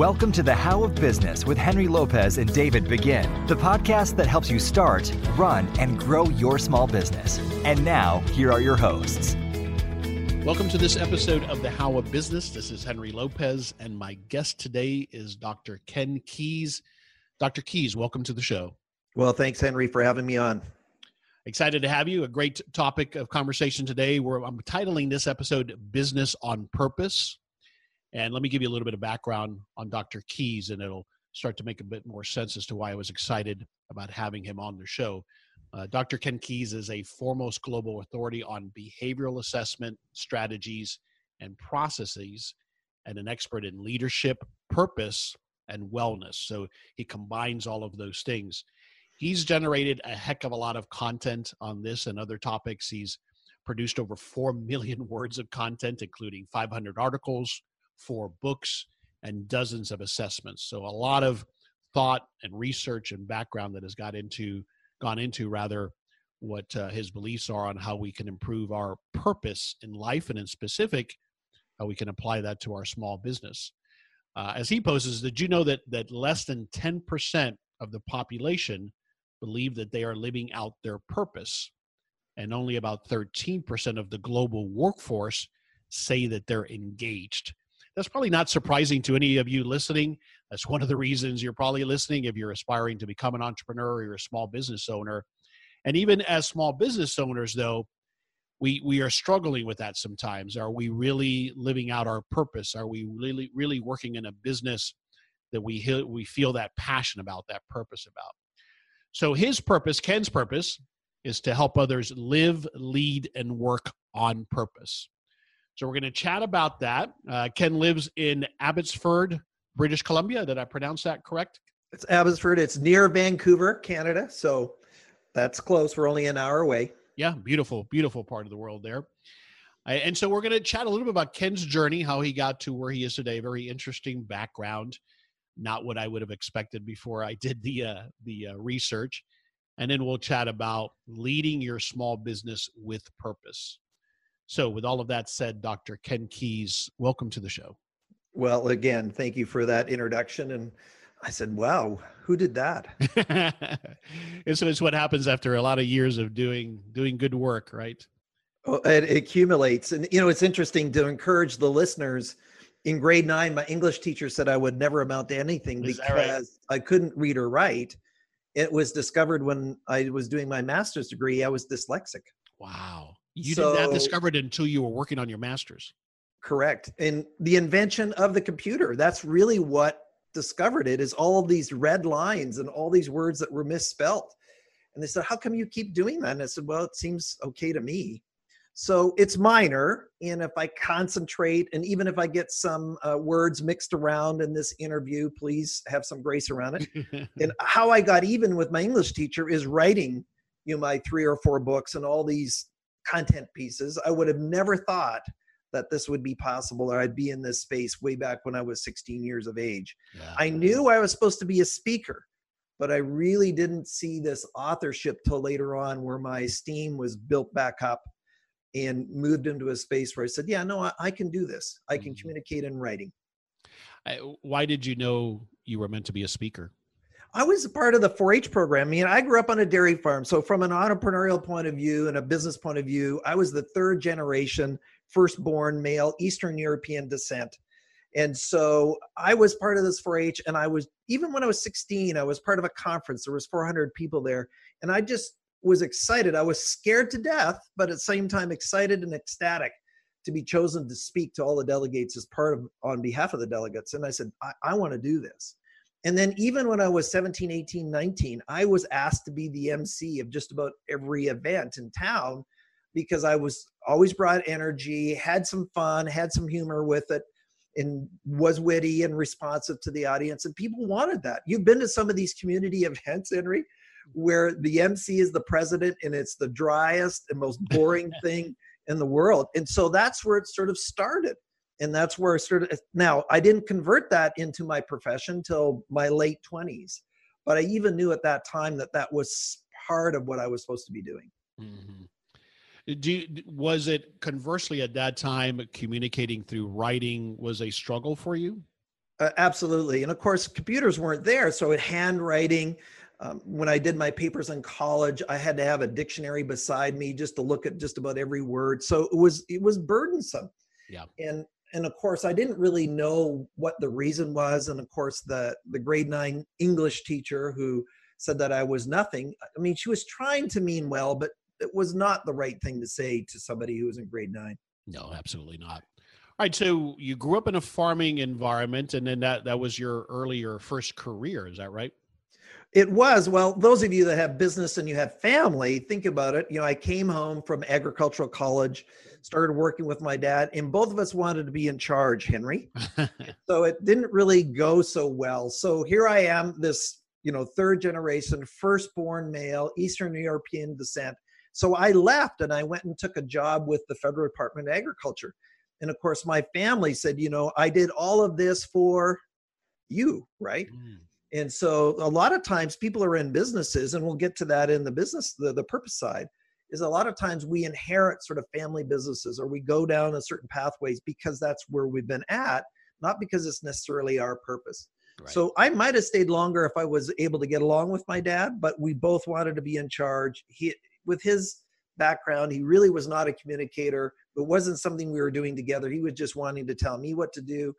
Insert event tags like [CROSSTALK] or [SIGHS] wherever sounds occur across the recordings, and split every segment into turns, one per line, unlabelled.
Welcome to the How of Business with Henry Lopez and David Begin, the podcast that helps you start, run, and grow your small business. And now, here are your hosts.
Welcome to this episode of the How of Business. This is Henry Lopez, and my guest today is Dr. Ken Keis. Dr. Keis, welcome to the show.
Well, thanks, Henry, for having me on.
Excited to have you. A great topic of conversation today. Where I'm titling this episode "Business on Purpose." And let me give you a little bit of background on Dr. Keis, and it'll start to make a bit more sense as to why I was excited about having him on the show. Uh, Dr. Ken Keis is a foremost global authority on behavioral assessment, strategies, and processes, and an expert in leadership, purpose, and wellness. So he combines all of those things. He's generated a heck of a lot of content on this and other topics. He's produced over 4 million [LAUGHS] words of content, including 500 articles, four books, and dozens of assessments. So a lot of thought and research and background that has got into gone into rather what uh, his beliefs are on how we can improve our purpose in life and in specific how we can apply that to our small business. Uh, as he poses did you know that that less than 10% of the population believe that they are living out their purpose? And only about 13% of the global workforce say that they're engaged that's probably not surprising to any of you listening. That's one of the reasons you're probably listening if you're aspiring to become an entrepreneur or you're a small business owner. And even as small business owners, though, we we are struggling with that sometimes. Are we really living out our purpose? Are we really really working in a business that we we feel that passion about, that purpose about? So his purpose, Ken's purpose, is to help others live, lead, and work on purpose. So we're going to chat about that. Uh, Ken lives in Abbotsford, British Columbia. Did I pronounce that correct?
It's Abbotsford. It's near Vancouver, Canada. So that's close. We're only an hour away.
Yeah, beautiful, beautiful part of the world there. And so we're going to chat a little bit about Ken's journey, how he got to where he is today. Very interesting background, not what I would have expected before I did the uh, the uh, research. And then we'll chat about leading your small business with purpose. So, with all of that said, Dr. Ken Keis, welcome to the show.
Well, again, thank you for that introduction. And I said, wow, who did that? [LAUGHS]
and so it's what happens after a lot of years of doing doing good work, right?
Well, it accumulates. And you know, it's interesting to encourage the listeners. In grade nine, my English teacher said I would never amount to anything Is because right? I couldn't read or write. It was discovered when I was doing my master's degree, I was dyslexic.
Wow. You so, did not discover it until you were working on your master's.
Correct. And the invention of the computer, that's really what discovered it is all of these red lines and all these words that were misspelt. And they said, How come you keep doing that? And I said, Well, it seems okay to me. So it's minor. And if I concentrate, and even if I get some uh, words mixed around in this interview, please have some grace around it. [LAUGHS] and how I got even with my English teacher is writing, you know, my three or four books and all these content pieces. I would have never thought that this would be possible or I'd be in this space way back when I was 16 years of age. Yeah. I knew I was supposed to be a speaker, but I really didn't see this authorship till later on where my steam was built back up and moved into a space where I said, yeah, no, I, I can do this. I can mm-hmm. communicate in writing.
I, why did you know you were meant to be a speaker?
I was a part of the 4-H program. I mean, I grew up on a dairy farm. So from an entrepreneurial point of view and a business point of view, I was the third generation firstborn male, Eastern European descent. And so I was part of this 4-H and I was even when I was 16, I was part of a conference. There was 400 people there and I just was excited. I was scared to death, but at the same time excited and ecstatic to be chosen to speak to all the delegates as part of on behalf of the delegates. And I said, I, I want to do this. And then even when I was 17, 18, 19, I was asked to be the MC of just about every event in town because I was always brought energy, had some fun, had some humor with it, and was witty and responsive to the audience. And people wanted that. You've been to some of these community events, Henry, where the MC is the president and it's the driest and most boring [LAUGHS] thing in the world. And so that's where it sort of started. And that's where I started. now I didn't convert that into my profession till my late 20s. But I even knew at that time that that was part of what I was supposed to be doing. Mm-hmm.
Do you, was it conversely at that time communicating through writing was a struggle for you?
Uh, absolutely, and of course computers weren't there, so it handwriting. Um, when I did my papers in college, I had to have a dictionary beside me just to look at just about every word. So it was it was burdensome.
Yeah.
And and of course I didn't really know what the reason was. And of course the the grade nine English teacher who said that I was nothing. I mean, she was trying to mean well, but it was not the right thing to say to somebody who was in grade nine.
No, absolutely not. All right, so you grew up in a farming environment, and then that that was your earlier first career. Is that right?
It was. Well, those of you that have business and you have family, think about it. You know, I came home from agricultural college, started working with my dad, and both of us wanted to be in charge, Henry. [LAUGHS] so it didn't really go so well. So here I am, this, you know, third generation, firstborn male, Eastern European descent, so I left and I went and took a job with the Federal Department of Agriculture. And of course, my family said, you know, I did all of this for you, right? Mm. And so a lot of times people are in businesses, and we'll get to that in the business, the, the purpose side, is a lot of times we inherit sort of family businesses or we go down a certain pathways because that's where we've been at, not because it's necessarily our purpose. Right. So I might have stayed longer if I was able to get along with my dad, but we both wanted to be in charge. He with his background, he really was not a communicator. It wasn't something we were doing together. He was just wanting to tell me what to do.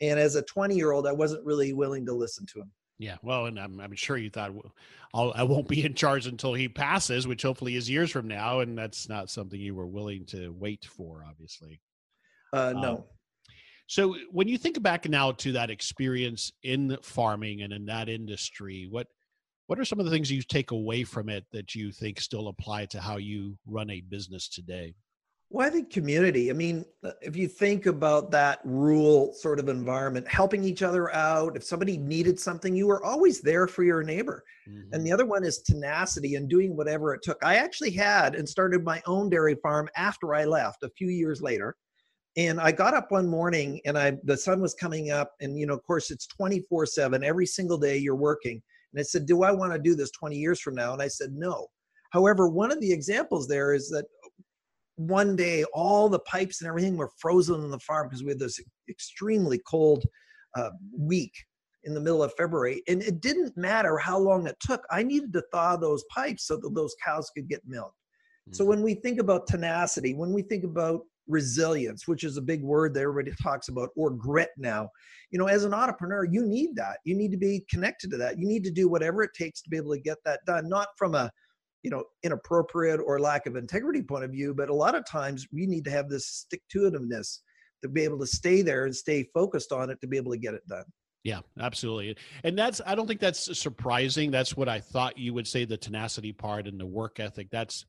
And as a 20 year old, I wasn't really willing to listen to him.
Yeah, well, and I'm, I'm sure you thought I'll, I won't be in charge until he passes, which hopefully is years from now, and that's not something you were willing to wait for, obviously.
Uh, no. Um,
so, when you think back now to that experience in farming and in that industry, what what are some of the things you take away from it that you think still apply to how you run a business today?
Well, I think community. I mean, uh, if you think about that rural sort of environment, helping each other out, if somebody needed something, you were always there for your neighbor. Mm-hmm. And the other one is tenacity and doing whatever it took. I actually had and started my own dairy farm after I left a few years later. And I got up one morning and I the sun was coming up and you know of course it's 24/7 every single day you're working and I said, Do I want to do this 20 years from now? And I said, No. However, one of the examples there is that one day all the pipes and everything were frozen in the farm because we had this extremely cold uh, week in the middle of February. And it didn't matter how long it took. I needed to thaw those pipes so that those cows could get milk. Mm-hmm. So when we think about tenacity, when we think about resilience, which is a big word that everybody talks about, or grit now. You know, as an entrepreneur, you need that. You need to be connected to that. You need to do whatever it takes to be able to get that done, not from a you know inappropriate or lack of integrity point of view but a lot of times we need to have this stick to itiveness to be able to stay there and stay focused on it to be able to get it done
yeah, absolutely. And that's I don't think that's surprising. That's what I thought you would say the tenacity part and the work ethic. That's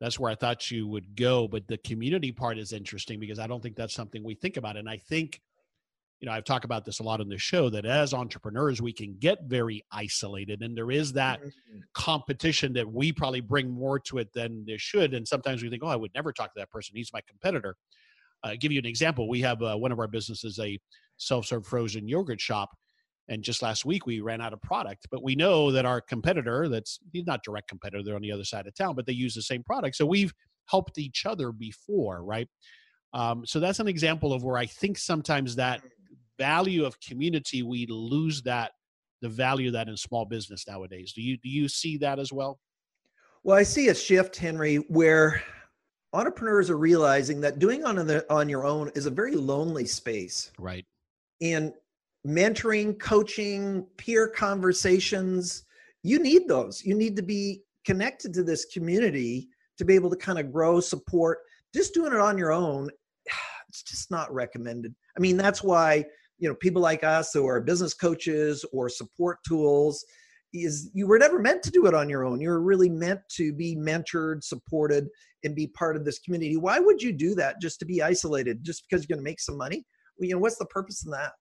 that's where I thought you would go. But the community part is interesting because I don't think that's something we think about. And I think, you know, I've talked about this a lot on the show that as entrepreneurs, we can get very isolated. And there is that mm-hmm. competition that we probably bring more to it than there should. And sometimes we think, oh, I would never talk to that person. He's my competitor. Uh, give you an example. We have uh, one of our businesses, a self serve frozen yogurt shop and just last week we ran out of product but we know that our competitor that's he's not direct competitor they're on the other side of town but they use the same product so we've helped each other before right um, so that's an example of where i think sometimes that value of community we lose that the value that in small business nowadays do you do you see that as well
well i see a shift henry where entrepreneurs are realizing that doing on the, on your own is a very lonely space
right
and mentoring, coaching, peer conversations. You need those. You need to be connected to this community to be able to kind of grow, support. Just doing it on your own, [SIGHS] it's just not recommended. I mean, that's why, you know, people like us who are business coaches or support tools, is you were never meant to do it on your own. You were really meant to be mentored, supported, and be part of this community. Why would you do that just to be isolated, just because you're going to make some money? Well, you know, what's the purpose in that?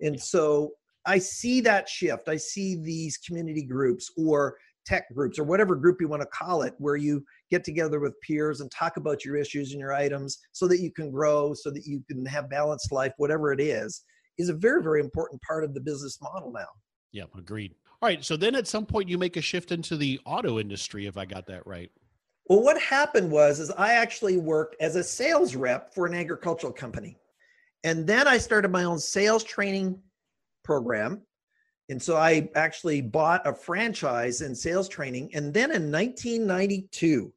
And so I see that shift. I see these community groups or tech groups or whatever group you want to call it, where you get together with peers and talk about your issues and your items so that you can grow, so that you can have balanced life, whatever it is, is a very, very important part of the business model now.
Yeah, agreed. All right. So then at some point you make a shift into the auto industry, if I got that right.
Well, what happened was is I actually worked as a sales rep for an agricultural company. And then I started my own sales training program. And so I actually bought a franchise in sales training. And then in 1992,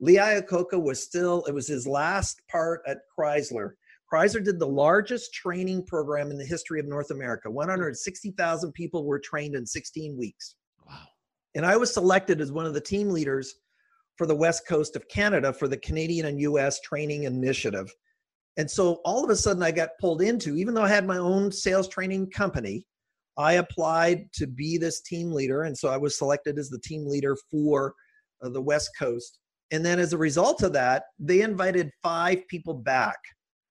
Lee Iacocca was still, it was his last part at Chrysler. Chrysler did the largest training program in the history of North America. 160,000 people were trained in 16 weeks.
Wow.
And I was selected as one of the team leaders for the West Coast of Canada for the Canadian and US Training Initiative. And so all of a sudden I got pulled into, even though I had my own sales training company, I applied to be this team leader. And so I was selected as the team leader for uh, the West Coast. And then as a result of that, they invited five people back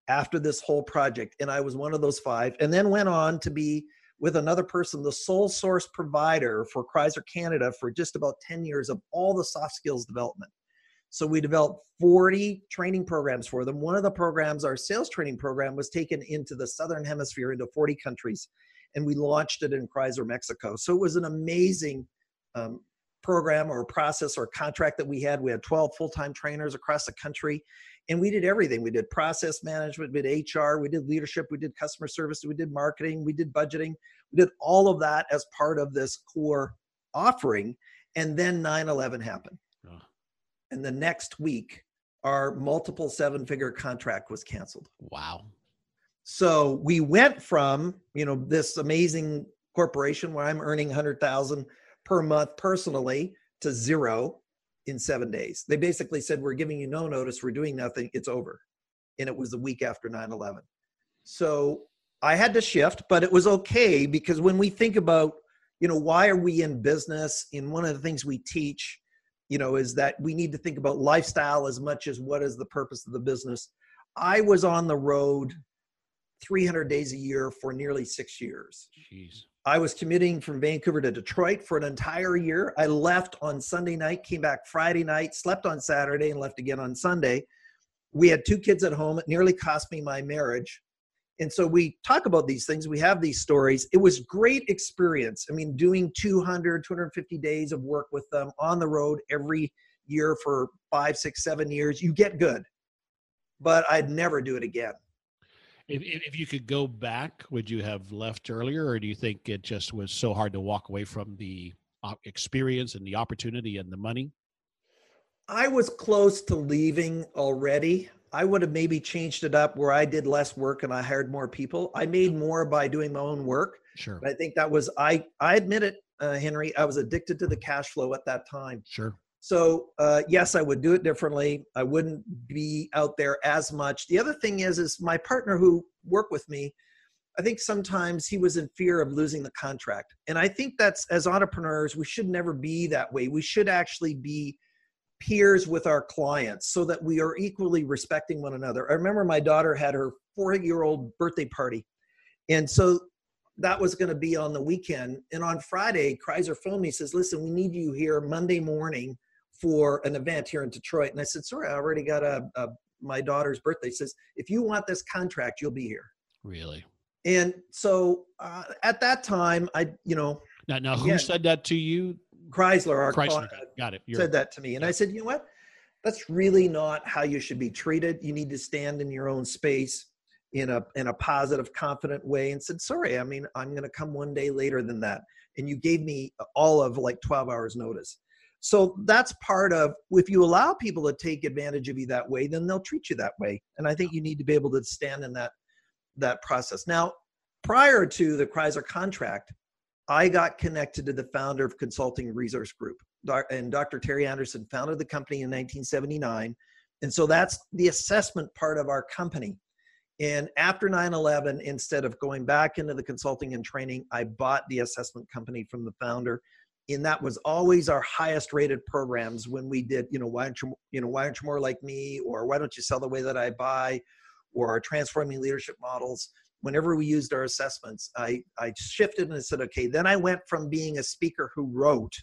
after this whole project. And I was one of those five, and then went on to be with another person, the sole source provider for Chrysler Canada for just about 10 years of all the soft skills development. So we developed 40 training programs for them. One of the programs, our sales training program, was taken into the Southern Hemisphere into 40 countries, and we launched it in Chrysler, Mexico. So it was an amazing um, program or process or contract that we had. We had 12 full time trainers across the country, and we did everything. We did process management, we did HR, we did leadership, we did customer service, we did marketing, we did budgeting, we did all of that as part of this core offering. And then 9 11 happened. Oh. And the next week, our multiple seven figure contract was canceled.
Wow.
So we went from, you know, this amazing corporation where I'm earning 100,000 per month personally to zero in seven days. They basically said, We're giving you no notice, we're doing nothing, it's over. And it was the week after 9 11. So I had to shift, but it was okay because when we think about, you know, why are we in business? In one of the things we teach, you know, is that we need to think about lifestyle as much as what is the purpose of the business. I was on the road 300 days a year for nearly six years.
Jeez.
I was commuting from Vancouver to Detroit for an entire year. I left on Sunday night, came back Friday night, slept on Saturday, and left again on Sunday. We had two kids at home. It nearly cost me my marriage. And so we talk about these things. We have these stories. It was great experience. I mean, doing 200, 250 days of work with them on the road every year for five, six, seven years. You get good, but I'd never do it again.
If, if you could go back, would you have left earlier, or do you think it just was so hard to walk away from the uh, experience and the opportunity and the money?
I was close to leaving already. I would have maybe changed it up where I did less work and I hired more people. I made more by doing my own work.
Sure.
But I think that was I. I admit it, uh, Henry. I was addicted to the cash flow at that time.
Sure.
So uh, yes, I would do it differently. I wouldn't be out there as much. The other thing is, is my partner who worked with me. I think sometimes he was in fear of losing the contract, and I think that's as entrepreneurs we should never be that way. We should actually be peers with our clients so that we are equally respecting one another. I remember my daughter had her four-year-old birthday party, and so that was going to be on the weekend. And on Friday, Chrysler phoned me says, "Listen, we need you here Monday morning." For an event here in Detroit. And I said, sorry, I already got a, a my daughter's birthday. He says, if you want this contract, you'll be here.
Really?
And so uh, at that time, I, you know.
Now, now who said that to you?
Chrysler, our
Chrysler, got it.
You're, said that to me. And yeah. I said, you know what? That's really not how you should be treated. You need to stand in your own space in a in a positive, confident way. And said, sorry, I mean, I'm going to come one day later than that. And you gave me all of like 12 hours notice. So that's part of if you allow people to take advantage of you that way, then they'll treat you that way. And I think you need to be able to stand in that that process. Now, prior to the Chrysler contract, I got connected to the founder of Consulting Resource Group. And Dr. Terry Anderson founded the company in 1979. And so that's the assessment part of our company. And after 9 11, instead of going back into the consulting and training, I bought the assessment company from the founder and that was always our highest rated programs when we did you know why aren't you you know why aren't you more like me? Or why don't you sell the way that i buy? Or our transforming leadership models whenever we used our assessments i i shifted and said okay then i went from being a speaker who wrote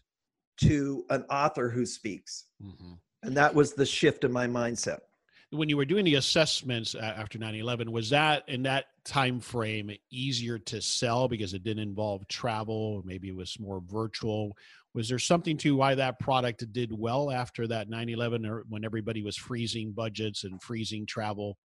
to an author who speaks. Mm-hmm. and that was the shift in my mindset
when you were doing the assessments after 9-11 was that in that time frame easier to sell because it didn't involve travel maybe it was more virtual? Was there something to why that product did well after that 9-11 or when everybody was freezing budgets and freezing travel?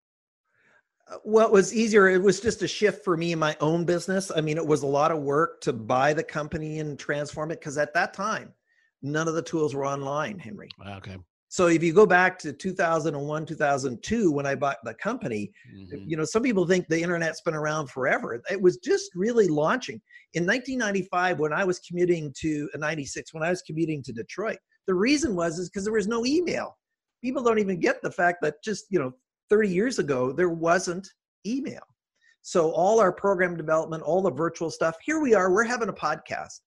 Uh, well it was easier. It was just a shift for me in my own business. I mean it was a lot of work to buy the company and transform it because at that time none of the tools were online henry.
Okay
so if you go back to 2001, 2002, when I bought the company, mm-hmm. you know, some people think the internet's been around forever. It was just really launching. In 1995, when I was commuting to uh, 96, when I was commuting to Detroit, the reason was is because there was no email. People don't even get the fact that just, you know, 30 years ago, there wasn't email. So all our program development, all the virtual stuff, here we are, we're having a podcast.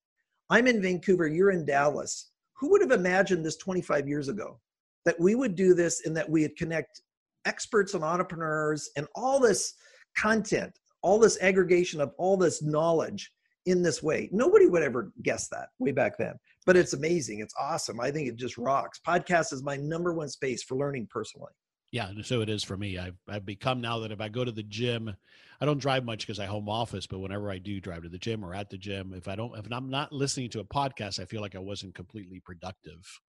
I'm in Vancouver, you're in Dallas. Who would have imagined this 25 years ago? That we would do this and that we would connect experts and entrepreneurs and all this content, all this aggregation of all this knowledge in this way. Nobody would ever guess that way back then. But it's amazing. It's awesome. I think it just rocks. Podcast is my number one space for learning personally.
Yeah, so it is for me. I've I've become now that if I go to the gym, I don't drive much because I home office, but whenever I do drive to the gym or at the gym, if I don't if I'm not listening to a podcast, I feel like I wasn't completely productive.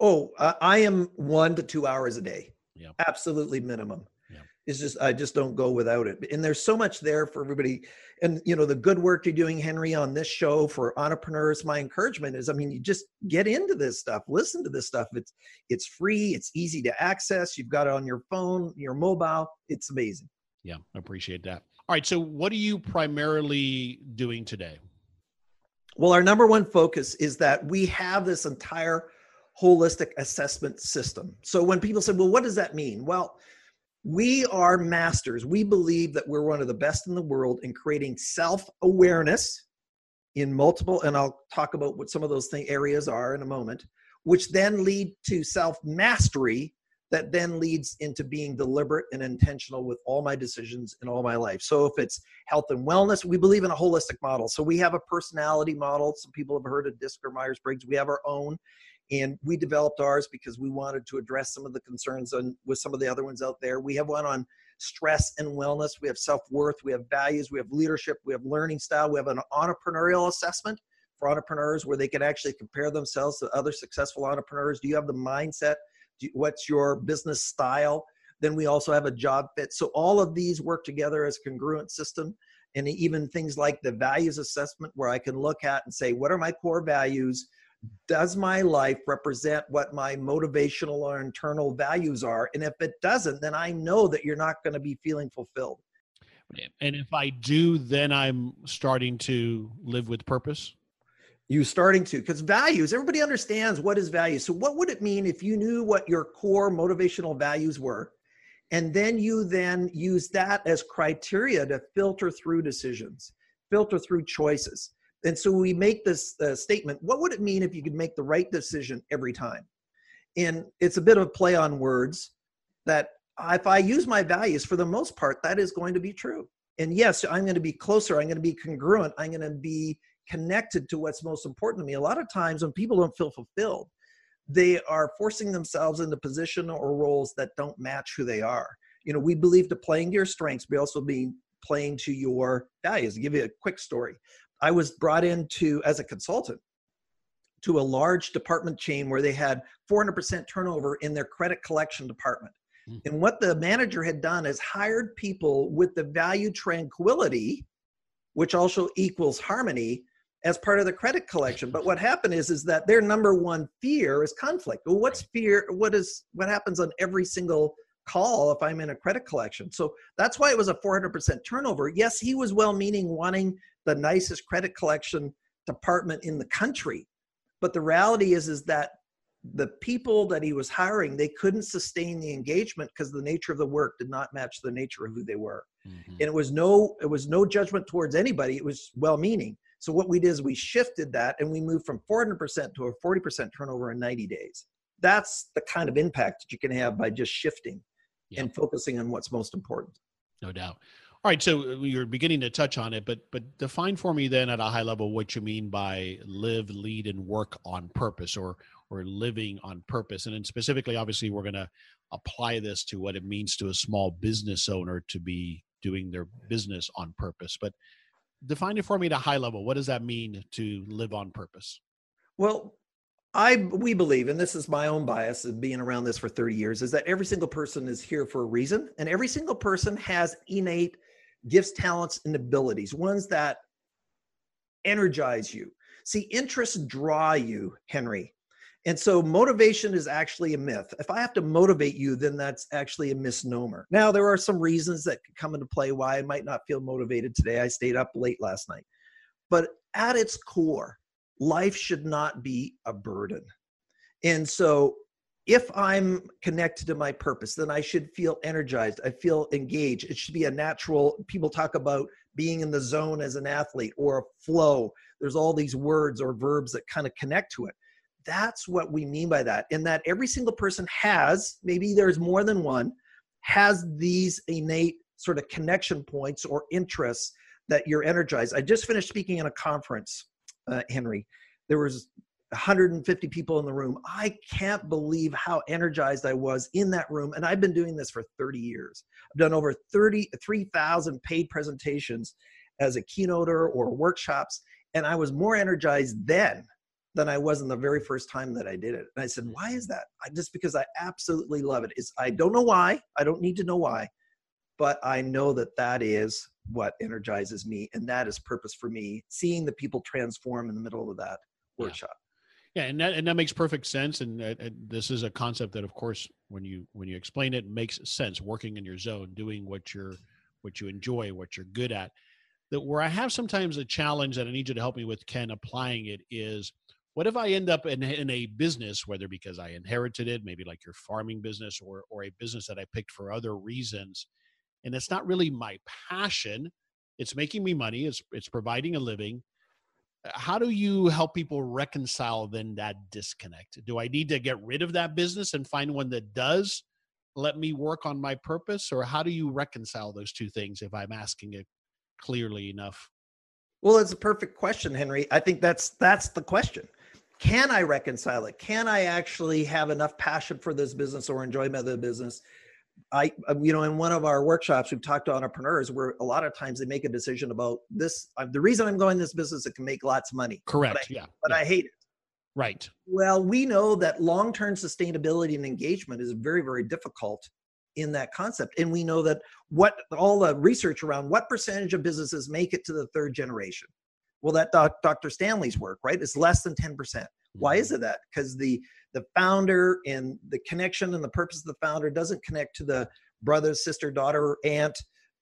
Oh, I am one to two hours a day.
Yeah.
Absolutely minimum. Yeah. It's just I just don't go without it. And there's so much there for everybody. And you know, the good work you're doing, Henry, on this show for entrepreneurs. My encouragement is, I mean, you just get into this stuff, listen to this stuff. It's it's free, it's easy to access. You've got it on your phone, your mobile. It's amazing.
Yeah, I appreciate that. All right. So what are you primarily doing today?
Well, our number one focus is that we have this entire holistic assessment system. So when people say, well, what does that mean? Well, we are masters. We believe that we're one of the best in the world in creating self awareness in multiple, and I'll talk about what some of those thing, areas are in a moment, which then lead to self mastery that then leads into being deliberate and intentional with all my decisions in all my life. So if it's health and wellness, we believe in a holistic model. So we have a personality model. Some people have heard of DISC or Myers-Briggs. We have our own. And we developed ours because we wanted to address some of the concerns on, with some of the other ones out there. We have one on stress and wellness. We have self worth. We have values. We have leadership. We have learning style. We have an entrepreneurial assessment for entrepreneurs where they can actually compare themselves to other successful entrepreneurs. Do you have the mindset? You, what's your business style? Then we also have a job fit. So all of these work together as a congruent system. And even things like the values assessment, where I can look at and say, what are my core values? Does my life represent what my motivational or internal values are? And if it doesn't, then I know that you're not going to be feeling fulfilled.
And if I do, then I'm starting to live with purpose.
You starting to, because values, everybody understands what is value. So, what would it mean if you knew what your core motivational values were? And then you then use that as criteria to filter through decisions, filter through choices. And so we make this uh, statement what would it mean if you could make the right decision every time? And it's a bit of a play on words that if I use my values, for the most part, that is going to be true. And yes, I'm going to be closer, I'm going to be congruent, I'm going to be connected to what's most important to me. A lot of times when people don't feel fulfilled, they are forcing themselves into position or roles that don't match who they are. You know, we believe to playing to your strengths, but also being playing to your values. I'll give you a quick story. I was brought into as a consultant to a large department chain where they had 400% turnover in their credit collection department. Mm. And what the manager had done is hired people with the value tranquility, which also equals harmony, as part of the credit collection. But what happened is is that their number one fear is conflict. Well, what's fear? What is what happens on every single call if I'm in a credit collection? So that's why it was a 400% turnover. Yes, he was well meaning, wanting the nicest credit collection department in the country. But the reality is, is that the people that he was hiring, they couldn't sustain the engagement because the nature of the work did not match the nature of who they were. Mm-hmm. And it was no, it was no judgment towards anybody. It was well-meaning. So what we did is we shifted that and we moved from 400% to a 40% turnover in 90 days. That's the kind of impact that you can have by just shifting
Yeah.
and focusing on what's most important.
No doubt. All right, so uh, you're beginning to touch on it, but but define for me then at a high level what you mean by live, lead, and work on purpose, or or living on purpose, and then specifically, obviously, we're going to apply this to what it means to a small business owner to be doing their business on purpose. But define it for me at a high level. What does that mean to live on purpose?
Well, I we believe, and this is my own bias of being around this for 30 years, is that every single person is here for a reason, and every single person has innate gifts, talents, and abilities, ones that energize you. See, interests draw you, Henry. And so motivation is actually a myth. If I have to motivate you, then that's actually a misnomer. Now, there are some reasons that could come into play why I might not feel motivated today. I stayed up late last night. But at its core, life should not be a burden. And so if I'm connected to my purpose, then I should feel energized. I feel engaged. It should be a natural, people talk about being in the zone as an athlete or a flow. There's all these words or verbs that kind of connect to it. That's what we mean by that. And that every single person has, maybe there's more than one, has these innate sort of connection points or interests that you're energized. I just finished speaking in a conference, uh, Henry. There was 150 people in the room. I can't believe how energized I was in that room. And I've been doing this for 30 years. I've done over 33,000 paid presentations as a keynoter or workshops. And I was more energized then than I was in the very first time that I did it. And I said, why is that? I, just because I absolutely love it. Is I don't know why. I don't need to know why, but I know that that is what energizes me, and that is purpose for me. Seeing the people transform in the middle of that
Yeah.
workshop.
Yeah, and that and that makes perfect sense. And uh, uh, this is a concept that, of course, when you when you explain it, makes sense. Working in your zone, doing what you're what you enjoy, what you're good at. That where I have sometimes a challenge that I need you to help me with, Ken, applying it is. What if I end up in, in a business, whether because I inherited it, maybe like your farming business, or or a business that I picked for other reasons, and it's not really my passion. It's making me money. It's it's providing a living, Uh, how do you help people reconcile then that disconnect do i need to get rid of that business and find one that does let me work on my purpose or how do you reconcile those two things if i'm asking it clearly enough
Well, it's a perfect question, Henry. I think that's that's the question. Can I reconcile it? Can I actually have enough passion for this business or enjoyment of the business? I, uh, you know, in one of our workshops, we've talked to entrepreneurs where a lot of times they make a decision about this. Uh, the reason I'm going this business, it can make lots of money,
correct yeah
but
yeah,
I hate it.
right
Well, we know that long term sustainability and engagement is very, very difficult in that concept. And we know that what all the research around what percentage of businesses make it to the third generation. Well, that doc, Dr. Stanley's work, right, is less than 10%. Why
Mhm.
is it that? Because the the founder and the connection and the purpose of the founder doesn't connect to the brother, sister, daughter, aunt,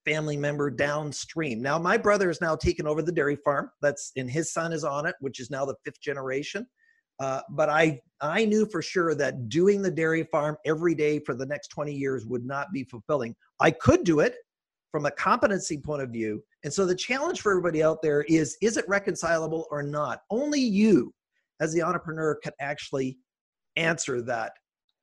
family member downstream. Now, my brother is now taken over the dairy farm. That's and his son is on it, which is now the fifth generation. Uh, but I I knew for sure that doing the dairy farm every day for the next 20 years would not be fulfilling. I could do it from a competency point of view. And so the challenge for everybody out there is is it reconcilable or not? Only you as the entrepreneur can actually answer that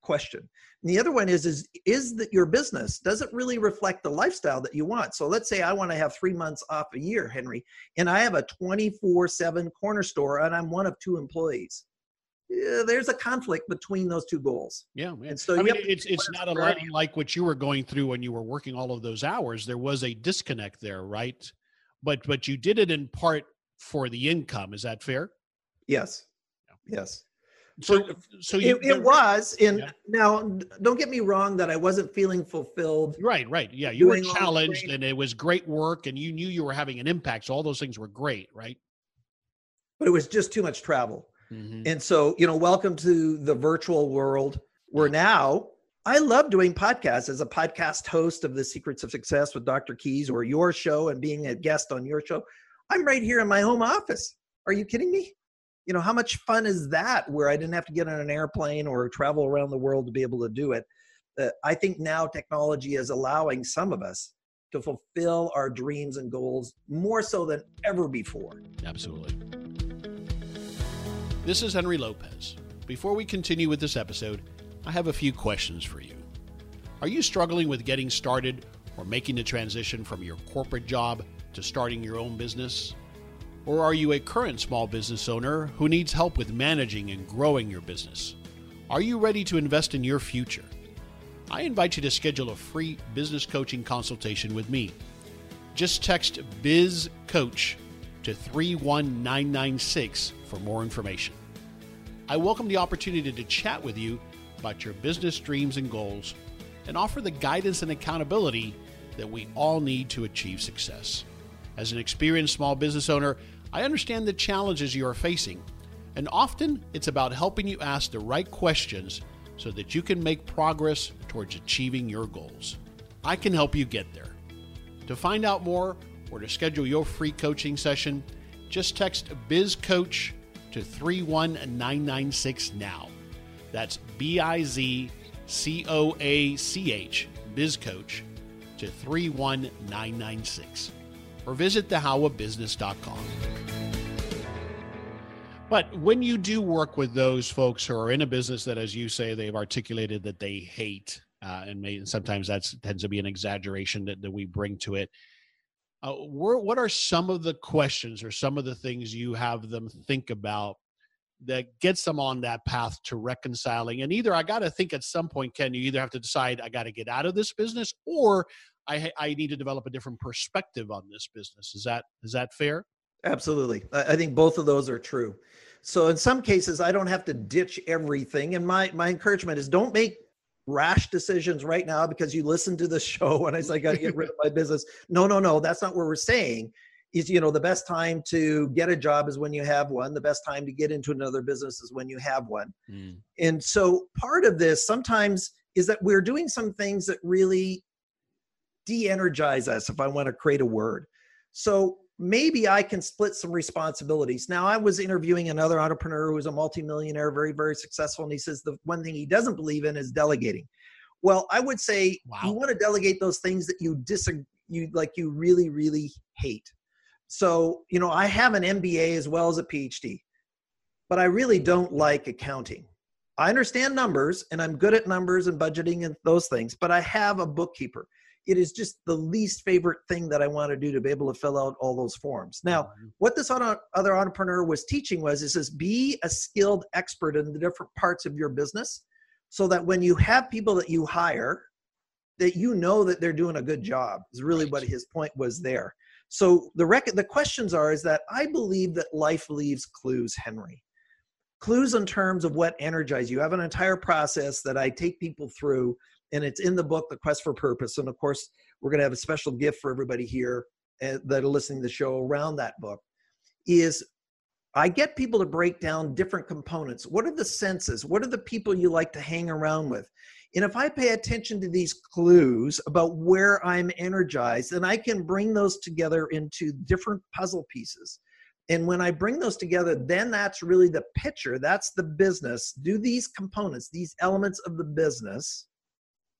question. And the other one is is is that your business does it really reflect the lifestyle that you want? So let's say I want to have 3 months off a year, Henry, and I have a 24/7 corner store and I'm one of two employees. Yeah, there's a conflict between those two goals.
yeah, yeah.
And so
I mean, it's it's not
is
a lot like what you were going through when you were working all of those hours. There was a disconnect there, right? But but you did it in part for the income. Is that fair?
Yes. Yes.
So so you
It, it was and
Yeah.
now don't get me wrong that I wasn't feeling fulfilled.
Right, right. Yeah, you were
doing all the
challenged and it was great work and you knew you were having an impact. So all those things were great, right?
but it was just too much travel.
Mhm.
And so, you know, welcome to the virtual world where now I love doing podcasts as a podcast host of The Secrets of Success with Dr. Keis or your show and being a guest on your show. I'm right here in my home office. Are you kidding me? You know, how much fun is that where I didn't have to get on an airplane or travel around the world to be able to do it? Uh, I think now technology is allowing some of us to fulfill our dreams and goals more so than ever before.
Absolutely. This is Henry Lopez. Before we continue with this episode, I have a few questions for you. Are you struggling with getting started or making the transition from your corporate job to starting your own business? Or are you a current small business owner who needs help with managing and growing your business? Are you ready to invest in your future? I invite you to schedule a free business coaching consultation with me. Just text Biz Coach to 31996 for more information. I welcome the opportunity to chat with you about your business dreams and goals and offer the guidance and accountability that we all need to achieve success. As an experienced small business owner, I understand the challenges you are facing, and often it's about helping you ask the right questions so that you can make progress towards achieving your goals. I can help you get there. To find out more or to schedule your free coaching session, just text BizCoach to 31996 now. That's B I Z C O A C H, BizCoach, to 31996. Or visit thehowofbusiness.com. But when you do work with those folks who are in a business that, as you say, they've articulated that they hate, uh, and may, sometimes that tends to be an exaggeration that, that we bring to it. Uh, what are some of the questions or some of the things you have them think about that gets them on that path to reconciling? And either I got to think at some point, Ken, you either have to decide I got to get out of this business, or I, I need to develop a different perspective on this business. Is that is that fair?
Absolutely. I think both of those are true. So in some cases, I don't have to ditch everything. And my my encouragement is don't make rash decisions right now because you listen to the [LAUGHS] show and I say I got to get rid of my [LAUGHS] business. No, no, no. That's not what we're saying. Is you know the best time to get a job is when you have one. The best time to get into another business is when you have one. Mm. And so part of this sometimes is that we're doing some things that really de-energize us. If I want to create a word, so maybe I can split some responsibilities. Now, I was interviewing another entrepreneur who was a multimillionaire, very, very successful, and he says the one thing he doesn't believe in is delegating. Well, I would say wow. you want to delegate those things that you disagree, you like, you really, really hate. So, you know, I have an MBA as well as a PhD, but I really don't like accounting. I understand numbers and I'm good at numbers and budgeting and those things, but I have a bookkeeper it is just the least favorite thing that I want to do to be able to fill out all those forms. Now, mm-hmm. what this other entrepreneur was teaching was, it says be a skilled expert in the different parts of your business so that when you have people that you hire, that you know that they're doing a good job is really what his point was there. So the rec- the questions are is that I believe that life leaves clues, Henry. Clues in terms of what energizes you. I have an entire process that I take people through and it's in the book, The Quest for Purpose. And of course, we're going to have a special gift for everybody here uh, that are listening to the show around that book. Is I get people to break down different components. What are the senses? What are the people you like to hang around with? And if I pay attention to these clues about where I'm energized, then I can bring those together into different puzzle pieces. And when I bring those together, then that's really the picture. That's the business. Do these components, these elements of the business,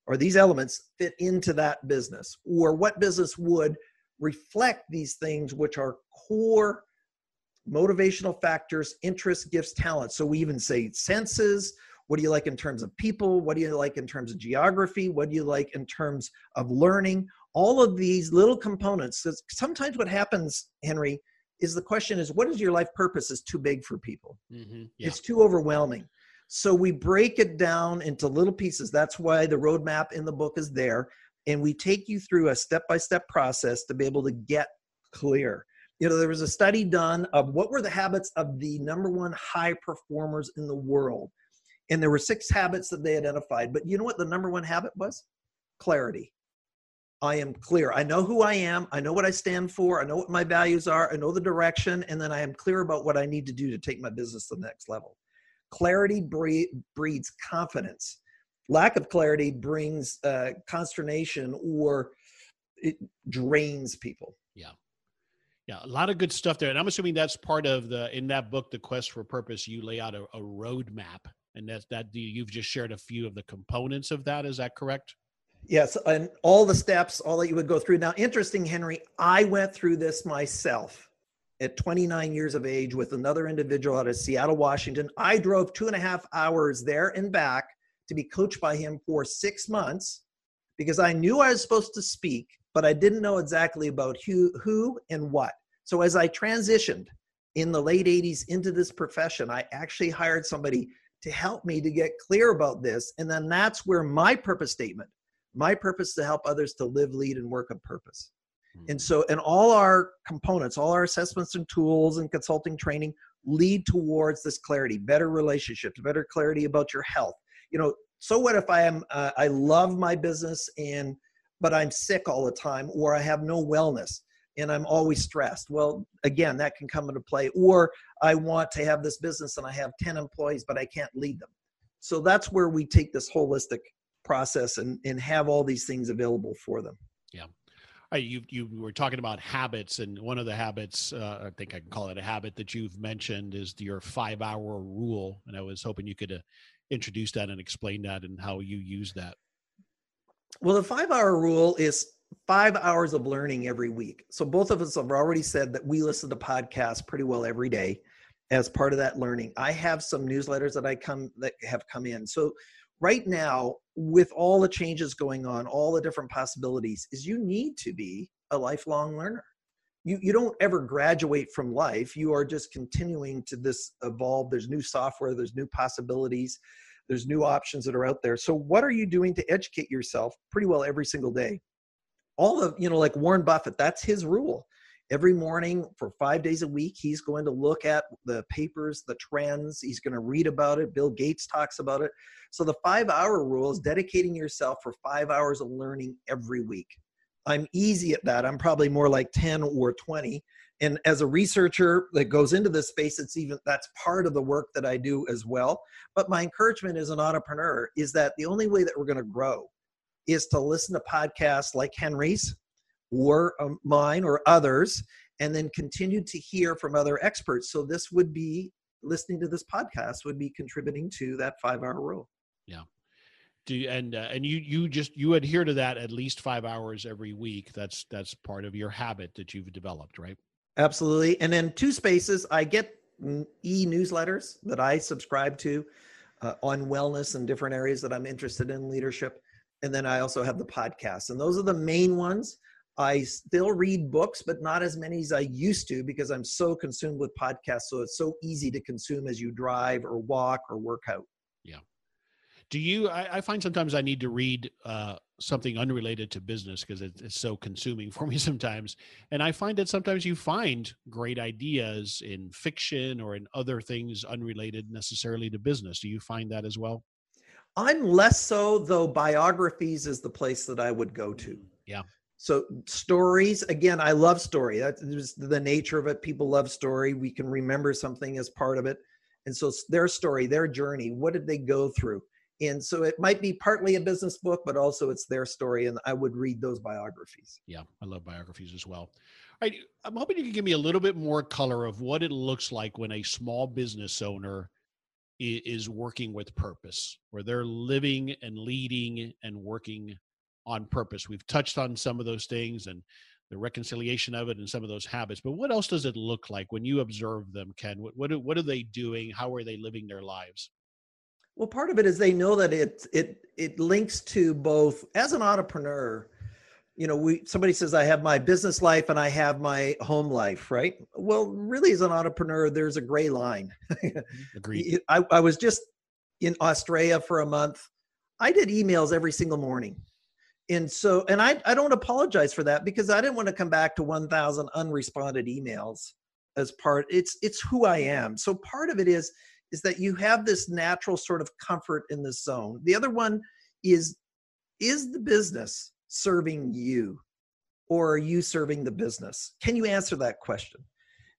or these elements fit into that business? Or what business would reflect these things which are core motivational factors interests gifts talents? So we even say senses. What do you like in terms of people? What do you like in terms of geography? What do you like in terms of learning? All of these little components. Sometimes what happens henry is the question is what is your life purpose is too big for people? Mm-hmm. yeah. it's too overwhelming so we break it down into little pieces. That's why the roadmap in the book is there. And we take you through a step by step process to be able to get clear. You know, there was a study done of what were the habits of the number one high performers in the world. And there were six habits that they identified. But you know what the number one habit was? Clarity. I am clear. I know who I am. I know what I stand for. I know what my values are. I know the direction. And then I am clear about what I need to do to take my business to the next level. Clarity breeds confidence. Lack of clarity brings uh, consternation or it drains people.
Yeah. Yeah, a lot of good stuff there. And I'm assuming that's part of the in that book, The Quest for Purpose, you lay out a, a roadmap. And that's that you've just shared a few of the components of that. Is that correct?
Yes, and all the steps, all that you would go through. Now, interesting, Henry, I went through this myself at 29 years of age with another individual out of Seattle, Washington. I drove two and a half hours there and back to be coached by him for six months because I knew I was supposed to speak, but I didn't know exactly about who, who and what. So as I transitioned in the late 80s into this profession, I actually hired somebody to help me to get clear about this. And then that's where my purpose statement my purpose to help others to live, lead, and work on purpose. And so, and all our components, all our assessments and tools and consulting training lead towards this clarity, better relationships, better clarity about your health. You know, so what if I am, uh, I love my business and, but I'm sick all the time, or I have no wellness and I'm always stressed. Well, again, that can come into play. Or I want to have this business and I have 10 employees, but I can't lead them. So that's where we take this holistic process and, and have all these things available for them.
Yeah. You, you were talking about habits, and one of the habits, uh, I think I can call it a habit that you've mentioned, is your five hour rule. And I was hoping you could uh, introduce that and explain that and how you use that.
Well, the five hour rule is five hours of learning every week. So both of us have already said that we listen to podcasts pretty well every day as part of that learning. I have some newsletters that I come that have come in. So right now with all the changes going on all the different possibilities is you need to be a lifelong learner. You, you don't ever graduate from life. You are just continuing to this evolve. There's new software there's new possibilities there's new options that are out there. So what are you doing to educate yourself pretty well every single day? All of you know like warren buffett that's his rule every morning for five days a week he's going to look at the papers the trends he's going to read about it bill gates talks about it. So the five hour rule is dedicating yourself for five hours of learning every week. I'm easy at that i'm probably more like 10 or 20 and as a researcher that goes into this space it's even that's part of the work that i do as well. But my encouragement as an entrepreneur is that the only way that we're going to grow is to listen to podcasts like henry's or um, mine or others, and then continue to hear from other experts. So this would be listening to this podcast would be contributing to that five hour rule.
Yeah. Do you, and uh, and you you just you adhere to that at least five hours every week. That's that's part of your habit that you've developed, right?
Absolutely. And then two spaces, I get e newsletters that I subscribe to uh, on wellness and different areas that I'm interested in leadership. And then I also have the podcast, and those are the main ones. I still read books, but not as many as I used to because I'm so consumed with podcasts. So it's so easy to consume as you drive or walk or work out.
Yeah. Do you? I, I find sometimes I need to read uh, something unrelated to business because it, it's so consuming [LAUGHS] for me sometimes. And I find that sometimes you find great ideas in fiction or in other things unrelated necessarily to business. Do you find that as well?
I'm less so, though. Biographies is the place that I would go to.
Yeah
so stories again i love story. That's the nature of it. People love story. We can remember something as part of it. And so their story their journey what did they go through? And so it might be partly a business book but also it's their story and i would read those biographies.
Yeah i love biographies as well. All right i'm hoping you can give me a little bit more color of what it looks like when a small business owner is working with purpose where they're living and leading and working on purpose. We've touched on some of those things and the reconciliation of it and some of those habits. But what else does it look like when you observe them, Ken? What what, what are they doing? How are they living their lives?
Well, part of it is they know that it it it links to both as an entrepreneur. You know, we somebody says I have my business life and I have my home life, right? Well, really, as an entrepreneur, there's a gray line. [LAUGHS]
Agreed.
I, I was just in Australia for a month. I did emails every single morning and so and I, I don't apologize for that because i didn't want to come back to 1000 unresponded emails as part it's it's who i am. So part of it is is that you have this natural sort of comfort in the zone. The other one is is the business serving you or are you serving the business? Can you answer that question?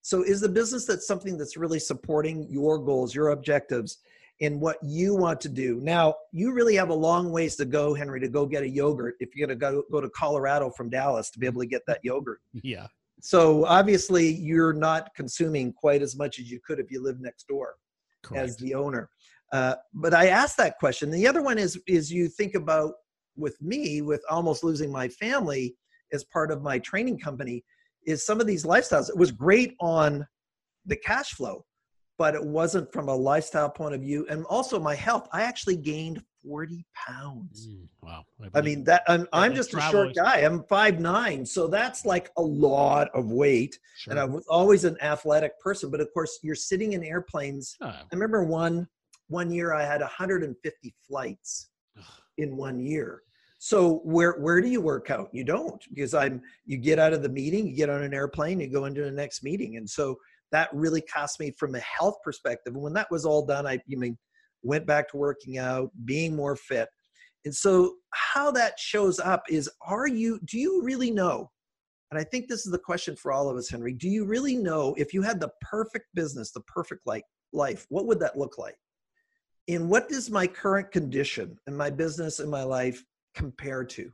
So is the business that's something that's really supporting your goals your objectives in what you want to do. Now, you really have a long ways to go, Henry, to go get a yogurt if you're going to go, go to Colorado from Dallas to be able to get that yogurt.
Yeah.
So obviously, you're not consuming quite as much as you could if you live next door Correct. as the owner. Uh, but I asked that question. The other one is is you think about with me with almost losing my family as part of my training company is some of these lifestyles. It was great on the cash flow, but it wasn't from a lifestyle point of view. And also my health. I actually gained 40 pounds.
Mm, wow.
I mean that I'm, I'm just a short guy. I'm five nine, so that's like a lot of weight.
Sure.
And I was always an athletic person, but of course you're sitting in airplanes.
Ah,
I remember one one year I had 150 flights
Ugh.
in one year. So where where do you work out? You don't because I'm you get out of the meeting, you get on an airplane, you go into the next meeting, and so that really cost me from a health perspective. And when that was all done, I you mean went back to working out, being more fit. And so how that shows up is are you do you really know? And I think this is the question for all of us, Henry. Do you really know if you had the perfect business, the perfect like life, what would that look like? And what does my current condition and my business and my life compare to?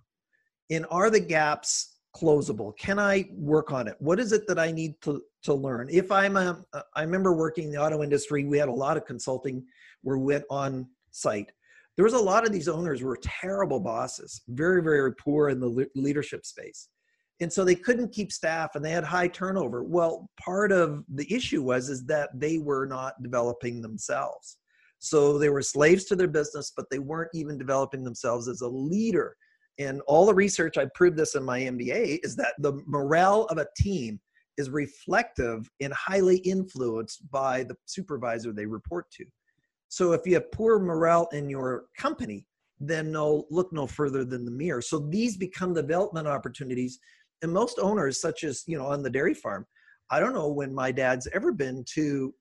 And are the gaps closable? Can I work on it? What is it that I need to, to learn? If I'm a, I remember working in the auto industry, we had a lot of consulting where we went on site. There was a lot of these owners were terrible bosses, very, very poor in the le- leadership space. And so they couldn't keep staff and they had high turnover. Well, part of the issue was is that they were not developing themselves. So they were slaves to their business, but they weren't even developing themselves as a leader. And all the research, I proved this in my MBA, is that the morale of a team is reflective and highly influenced by the supervisor they report to. So if you have poor morale in your company, then no look no further than the mirror. So these become development opportunities. And most owners, such as you know on the dairy farm, I don't know when my dad's ever been to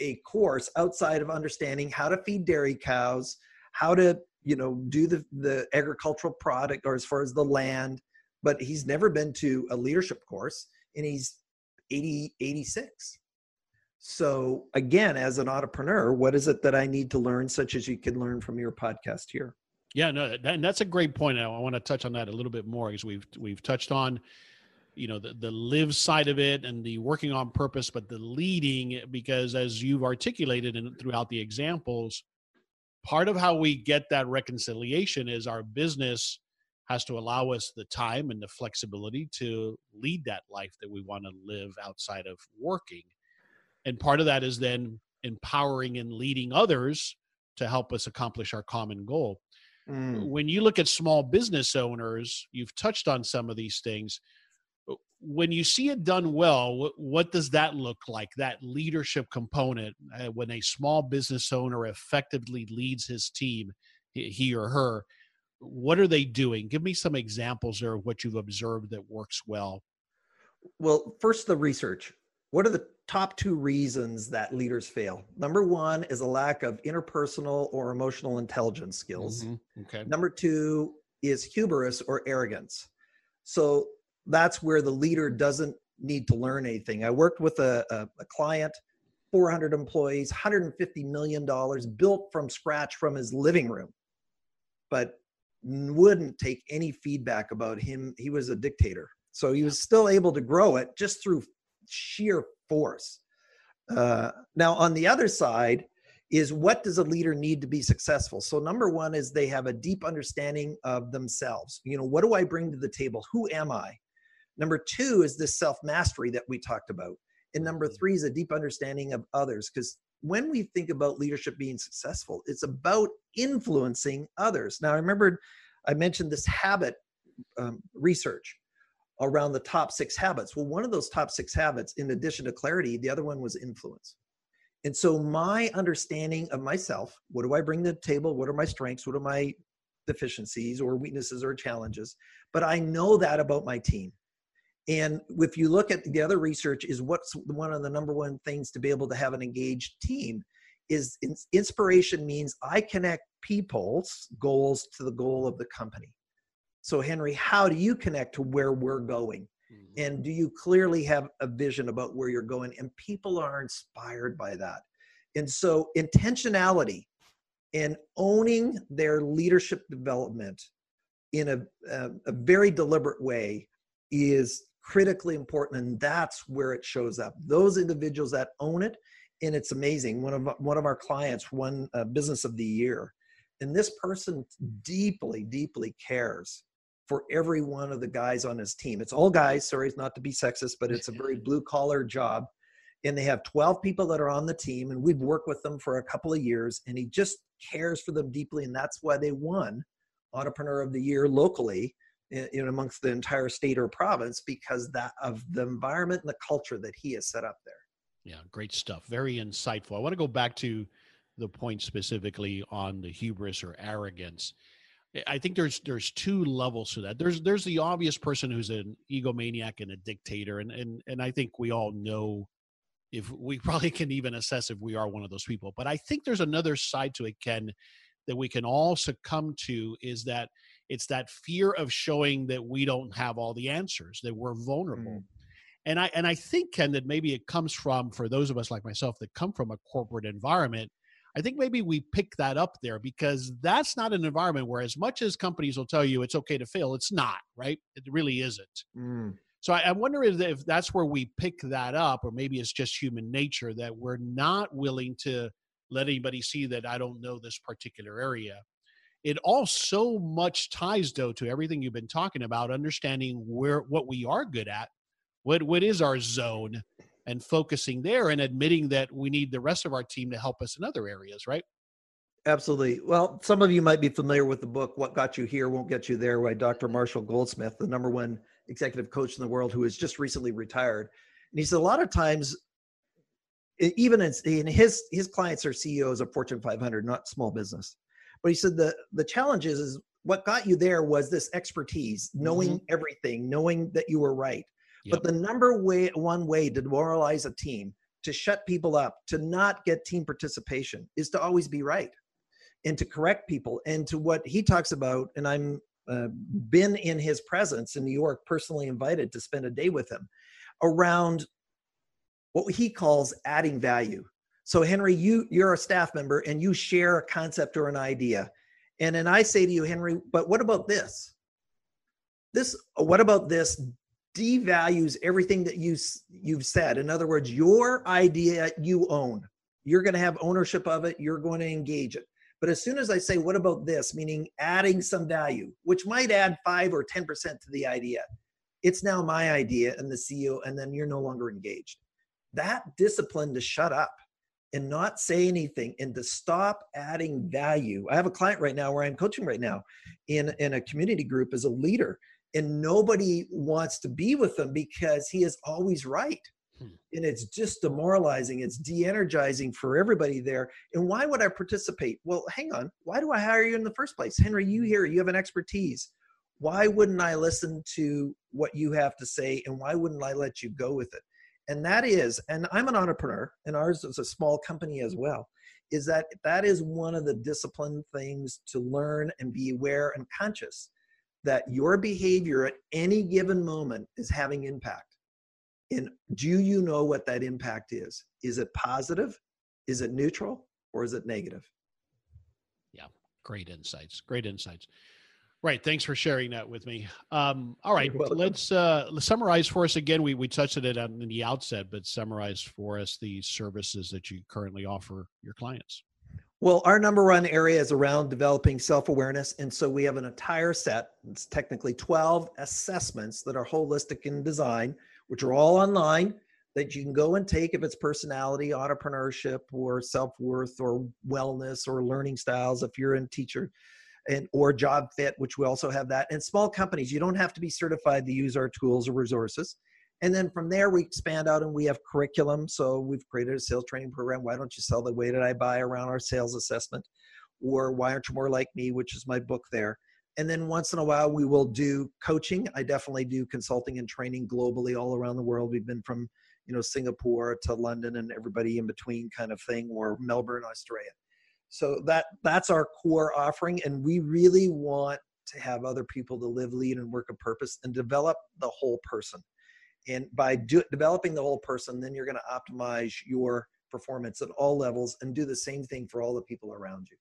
a course outside of understanding how to feed dairy cows, how to you know do the the agricultural product or as far as the land, but he's never been to a leadership course and he's 80 86. So again, as an entrepreneur, what is it that I need to learn, such as you can learn from your podcast here?
Yeah, no, that, and that's a great point. I, want to touch on that a little bit more because we've we've touched on, you know, the the live side of it and the working on purpose, but the leading because as you've articulated and throughout the examples, part of how we get that reconciliation is our business has to allow us the time and the flexibility to lead that life that we want to live outside of working. And part of that is then empowering and leading others to help us accomplish our common goal
Mm.
when you look at small business owners, you've touched on some of these things. When you see it done well, what, what does that look like? That leadership component, uh, when a small business owner effectively leads his team, he, or her, what are they doing? Give me some examples there of what you've observed that works well.
Well, first, the research. What are the top two reasons that leaders fail? Number one is a lack of interpersonal or emotional intelligence skills.
Mhm. Okay.
Number two is hubris or arrogance. So that's where the leader doesn't need to learn anything. I worked with a, a, a client, 400 employees, $150 million built from scratch from his living room, but wouldn't take any feedback about him. He was a dictator. So he was still able to grow it just through sheer force. Uh, now, on the other side, is what does a leader need to be successful so number one is they have a deep understanding of themselves you know what do i bring to the table who am i number two is this self mastery that we talked about and number three is a deep understanding of others because when we think about leadership being successful it's about influencing others now i remembered i mentioned this habit um, research around the top six habits well one of those top six habits in addition to clarity the other one was influence and so my understanding of myself, what do I bring to the table? What are my strengths? What are my deficiencies or weaknesses or challenges? But I know that about my team. And if you look at the other research is what's one of the number one things to be able to have an engaged team is inspiration means I connect people's goals to the goal of the company. So Henry, how do you connect to where we're going? Mm-hmm. and do you clearly have a vision about where you're going and people are inspired by that and so intentionality and owning their leadership development in a, a, a, very deliberate way is critically important and that's where it shows up. Those individuals that own it and it's amazing. One of one of our clients won uh, business of the year and this person deeply deeply cares for every one of the guys on his team. It's all guys sorry it's not to be sexist but it's a very [LAUGHS] blue collar job and they have 12 people that are on the team and we've worked with them for a couple of years and he just cares for them deeply and that's why they won entrepreneur of the year locally in, amongst the entire state or province because that of the environment and the culture that he has set up there.
Yeah great stuff. Very insightful. I want to go back to the point specifically on the hubris or arrogance. I think there's there's two levels to that. There's there's the obvious person who's an egomaniac and a dictator and and and i think we all know if we [LAUGHS] probably can even assess if we are one of those people. But I think there's another side to it, Ken, that we can all succumb to is that it's that fear of showing that we don't have all the answers, that we're vulnerable. Mm. And I and I think Ken that maybe it comes from for those of us like myself that come from a corporate environment. I think maybe we pick that up there because that's not an environment where as much as companies will tell you it's okay to fail, it's not, right? It really isn't. Mm. So I, I wonder if, if that's where we pick that up, or maybe it's just human nature that we're not willing to let anybody see that I don't know this particular area. It all so much ties though to everything you've been talking about, understanding where what we are good at, what what is our zone, and focusing there and admitting that we need the rest of our team to help us in other areas, right?
Absolutely. Well, some of you might be familiar with the book "What Got You Here Won't Get You There" by Dr. Marshall Goldsmith, the number one executive coach in the world who has just recently retired. And he said a lot of times, even in, his his clients are CEOs of Fortune 500, not small business. But he said the the challenge is, is what got you there was this expertise, knowing mm-hmm. everything, knowing that you were right. Yep. But the number way one way to demoralize a team, to shut people up, to not get team participation, is to always be right and to correct people. And to what he talks about, and I'm uh, been in his presence in New York, personally invited to spend a day with him around what he calls adding value. So Henry, you you're a staff member and you share a concept or an idea. And then I say to you, Henry, but what about this? This what about this devalues everything that you you've said. In other words, your idea you own. You're going to have ownership of it, you're going to engage it. But as soon as I say, what about this, meaning adding some value, which might add five or 10% to the idea, it's now my idea and the CEO, and then you're no longer engaged. That discipline to shut up and not say anything and to stop adding value. I have a client right now where I'm coaching right now in, in a community group as a leader, and nobody wants to be with them because he is always right. Hmm. and it's just demoralizing it's de-energizing for everybody there and why would i participate well hang on why do i hire you in the first place henry you here you have an expertise why wouldn't i listen to what you have to say and why wouldn't i let you go with it and that is and i'm an entrepreneur and ours is a small company as mm-hmm. well is that that is one of the discipline things to learn and be aware and conscious that your behavior at any given moment is having impact and do you know what that impact is? Is it positive? Is it neutral? Or is it negative?
Yeah, great insights. Great insights. Right. Thanks for sharing that with me. Um, all right. Let's, uh, summarize for us again. We, we touched on it in the outset, but summarize for us the services that you currently offer your clients.
Well, our number one area is around developing self awareness. And so we have an entire set, it's technically 12 assessments that are holistic in design which are all online that you can go and take if it's personality, entrepreneurship, or self worth, or wellness, or learning styles. If you're a teacher, and or job fit, which we also have that. And small companies, you don't have to be certified to use our tools or resources. And then from there, we expand out and we have curriculum. So we've created a sales training program. Why don't you sell the way that I buy around our sales assessment? Or why aren't you more like me, which is my book there. And then once in a while, we will do coaching. I definitely do consulting and training globally all around the world. We've been from, you know, Singapore to London and everybody in between kind of thing, or Melbourne, Australia. So that that's our core offering, and we really want to have other people to live, lead, and work a purpose and develop the whole person. And by do, developing the whole person, then you're going to optimize your performance at all levels and do the same thing for all the people around you.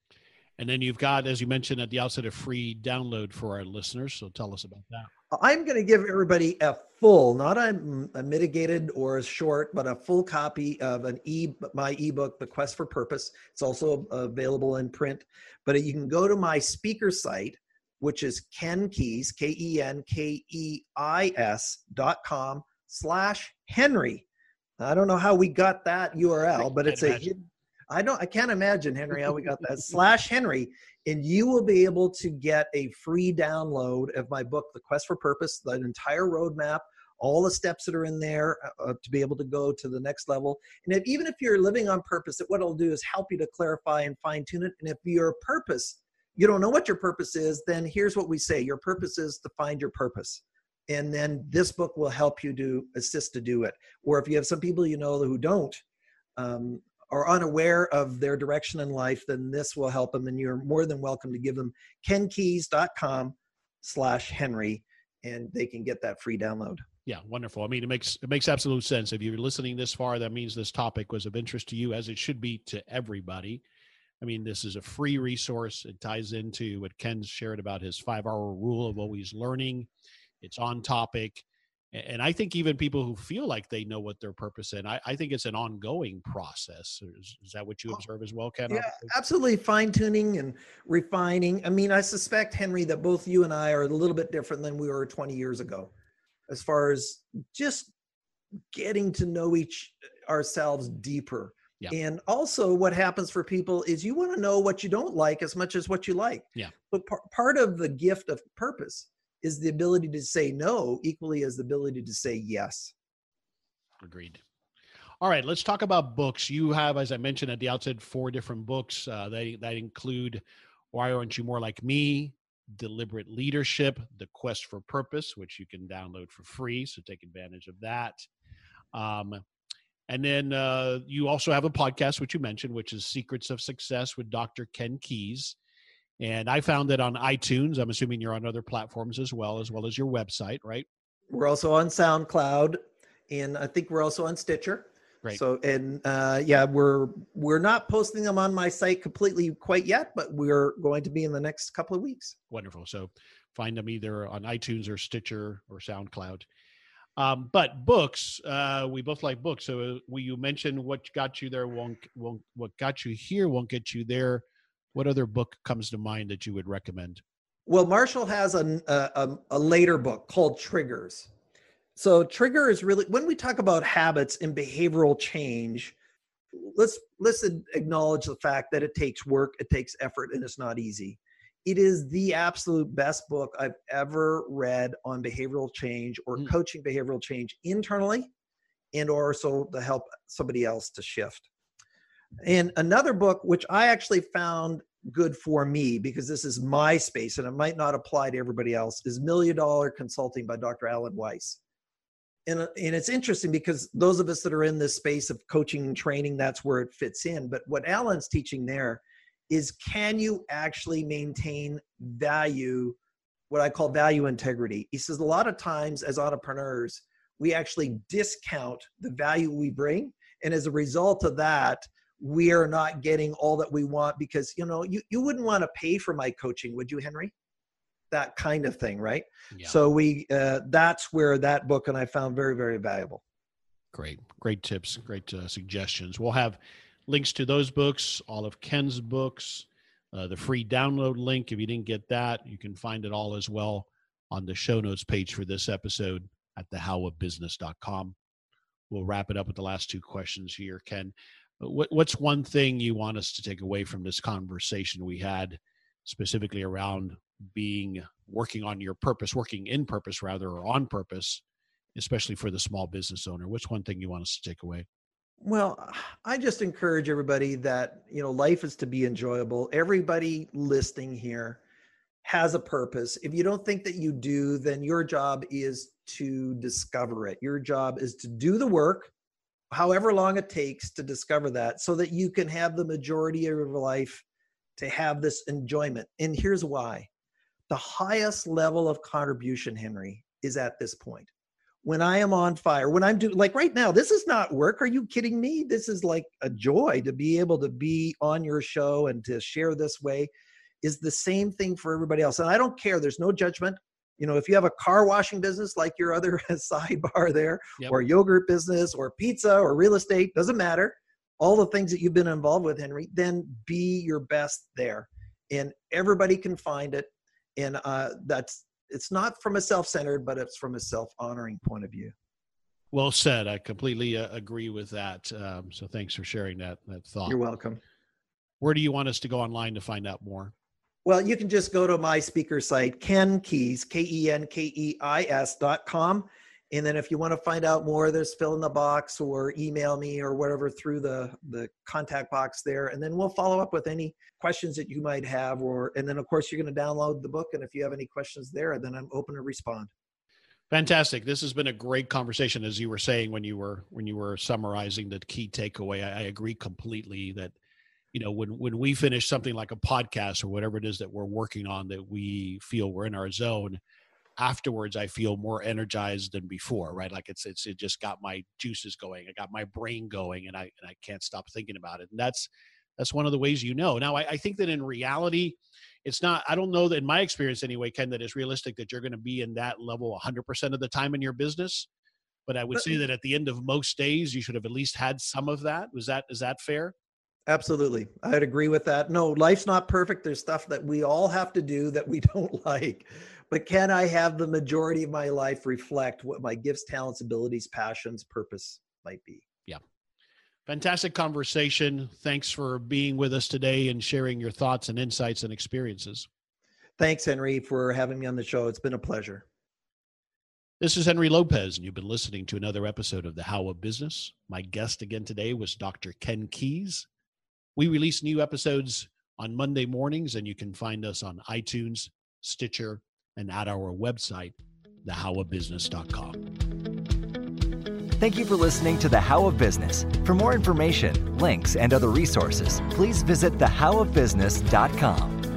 And then you've got, as you mentioned at the outset, a free download for our listeners. So tell us about that.
I'm going to give everybody a full, not a, a, mitigated or a short, but a full copy of an e my ebook, The Quest for Purpose. It's also available in print. But you can go to my speaker site, which is Ken Keis, K E N K E I S dot com slash Henry. I don't know how we got that URL, but it's a I don't I can't imagine Henry how we got that [LAUGHS] slash Henry and you will be able to get a free download of my book The Quest for Purpose, the entire roadmap, all the steps that are in there uh, uh, to be able to go to the next level. And if, even if you're living on purpose, what it'll do is help you to clarify and fine tune it. And if your purpose, you don't know what your purpose is, then here's what we say: your purpose is to find your purpose and then this book will help you to assist to do it or if you have some people you know who don't um, are unaware of their direction in life then this will help them and you're more than welcome to give them kenkeis.com slash henry and they can get that free download.
Yeah wonderful. I mean it makes it makes absolute sense. If you're listening this far that means this topic was of interest to you as it should be to everybody. I mean, this is a free resource. It ties into what Ken shared about his five hour rule of always learning. It's on topic and i think even people who feel like they know what their purpose is I, I think it's an ongoing process is, is, that what you oh, observe as well ken
yeah absolutely fine-tuning and refining i mean i suspect henry that both you and i are a little bit different than we were 20 years ago as far as just getting to know each uh, ourselves deeper yeah. And also, what happens for people is you want to know what you don't like as much as what you like.
Yeah.
But par- part of the gift of purpose is the ability to say no equally as the ability to say yes.
Agreed. All right, let's talk about books. You have, as I mentioned at the outset, four different books uh, that, that include Why Aren't You More Like Me? Deliberate Leadership, The Quest for Purpose, which you can download for free. So take advantage of that. Um, and then uh, you also have a podcast, which you mentioned, which is Secrets of Success with Dr. Ken Keis. And I found it on iTunes. I'm assuming you're on other platforms as well, as well as your website, right?
We're also on SoundCloud, and I think we're also on Stitcher.
Great.
So and uh, yeah, we're we're not posting them on my site completely quite yet, but we're going to be in the next couple of weeks.
Wonderful. So find them either on iTunes or Stitcher or SoundCloud. Um, but books, uh, we both like books. So uh, we, you mentioned what got you there won't, won't what got you here won't get you there what other book comes to mind that you would recommend?
Well, Marshall has a, a, a later book called Triggers. So trigger is really when we talk about habits and behavioral change, let's let's acknowledge the fact that it takes work, it takes effort, and it's not easy. It is the absolute best book I've ever read on behavioral change or mm. coaching behavioral change internally and also to help somebody else to shift. And another book, which I actually found good for me because this is my space and it might not apply to everybody else, is Million Dollar Consulting by Dr. Alan Weiss. And, and it's interesting because those of us that are in this space of coaching and training, that's where it fits in. But what Alan's teaching there is can you actually maintain value, what I call value integrity? He says a lot of times as entrepreneurs, we actually discount the value we bring. And as a result of that, we are not getting all that we want because you know you, you wouldn't want to pay for my coaching would you henry? That kind of thing right? Yeah. so we uh, that's where that book and i found very very valuable.
Great great tips great uh, suggestions. We'll have links to those books all of ken's books uh, the free download link if you didn't get that you can find it all as well on the show notes page for this episode at thehowofbusiness.com we'll wrap it up with the last two questions here ken what, what's one thing you want us to take away from this conversation we had specifically around being working on your purpose working in purpose rather or on purpose especially for the small business owner? What's one thing you want us to take away?
Well [SIGHS] i just encourage everybody that you know life is to be enjoyable. Everybody listening here has a purpose. If you don't think that you do then your job is to discover it. Your job is to do the work however long it takes to discover that so that you can have the majority of your life to have this enjoyment. And here's why the highest level of contribution, Henry, is at this point. When I am on fire, when I'm doing like right now, this is not work. Are you kidding me? This is like a joy to be able to be on your show and to share this way is the same thing for everybody else. And I don't care, there's no judgment. You know, if you have a car washing business like your other [LAUGHS] sidebar there,
Yep.
or yogurt business, or pizza, or real estate, doesn't matter. All the things that you've been involved with, Henry, then be your best there. And everybody can find it. And uh, that's, it's not from a self centered, but it's from a self honoring point of view.
Well said. I completely uh, agree with that. Um, so thanks for sharing that that thought.
You're welcome.
Where do you want us to go online to find out more?
Well, you can just go to my speaker site, Ken Keis, K E N K E I S dot com. And then if you want to find out more, there's fill in the box or email me or whatever through the, the contact box there. And then we'll follow up with any questions that you might have. Or and then of course you're going to download the book. And if you have any questions there, then I'm open to respond.
Fantastic. This has been a great conversation, as you were saying when you were when you were summarizing the key takeaway. I, I agree completely that you know when when we finish something like a podcast or whatever it is that we're working on that we feel we're in our zone afterwards i feel more energized than before right? Like it's it's it just got my juices going i got my brain going and i and i can't stop thinking about it and that's that's one of the ways you know. Now i, I think that in reality it's not i don't know that in my experience anyway ken that it's realistic that you're going to be in that level 100% of the time in your business but i would say that at the end of most days you should have at least had some of that. Was that is that fair
Absolutely. I'd agree with that. No, life's not perfect. There's stuff that we all have to do that we [LAUGHS] don't like. But can I have the majority of my life reflect what my gifts, talents, abilities, passions, purpose might be? Yeah.
Fantastic conversation. Thanks for being with us today and sharing your thoughts and insights and experiences.
Thanks, Henry, for having me on the show. It's been a pleasure.
This is Henry Lopez, and you've been listening to another episode of The How of Business. My guest again today was Dr. Ken Keis. We release new episodes on Monday mornings, and you can find us on iTunes, Stitcher, and at our website, thehowofbusiness.com.
Thank you for listening to The How of Business. For more information, links, and other resources, please visit thehowofbusiness.com.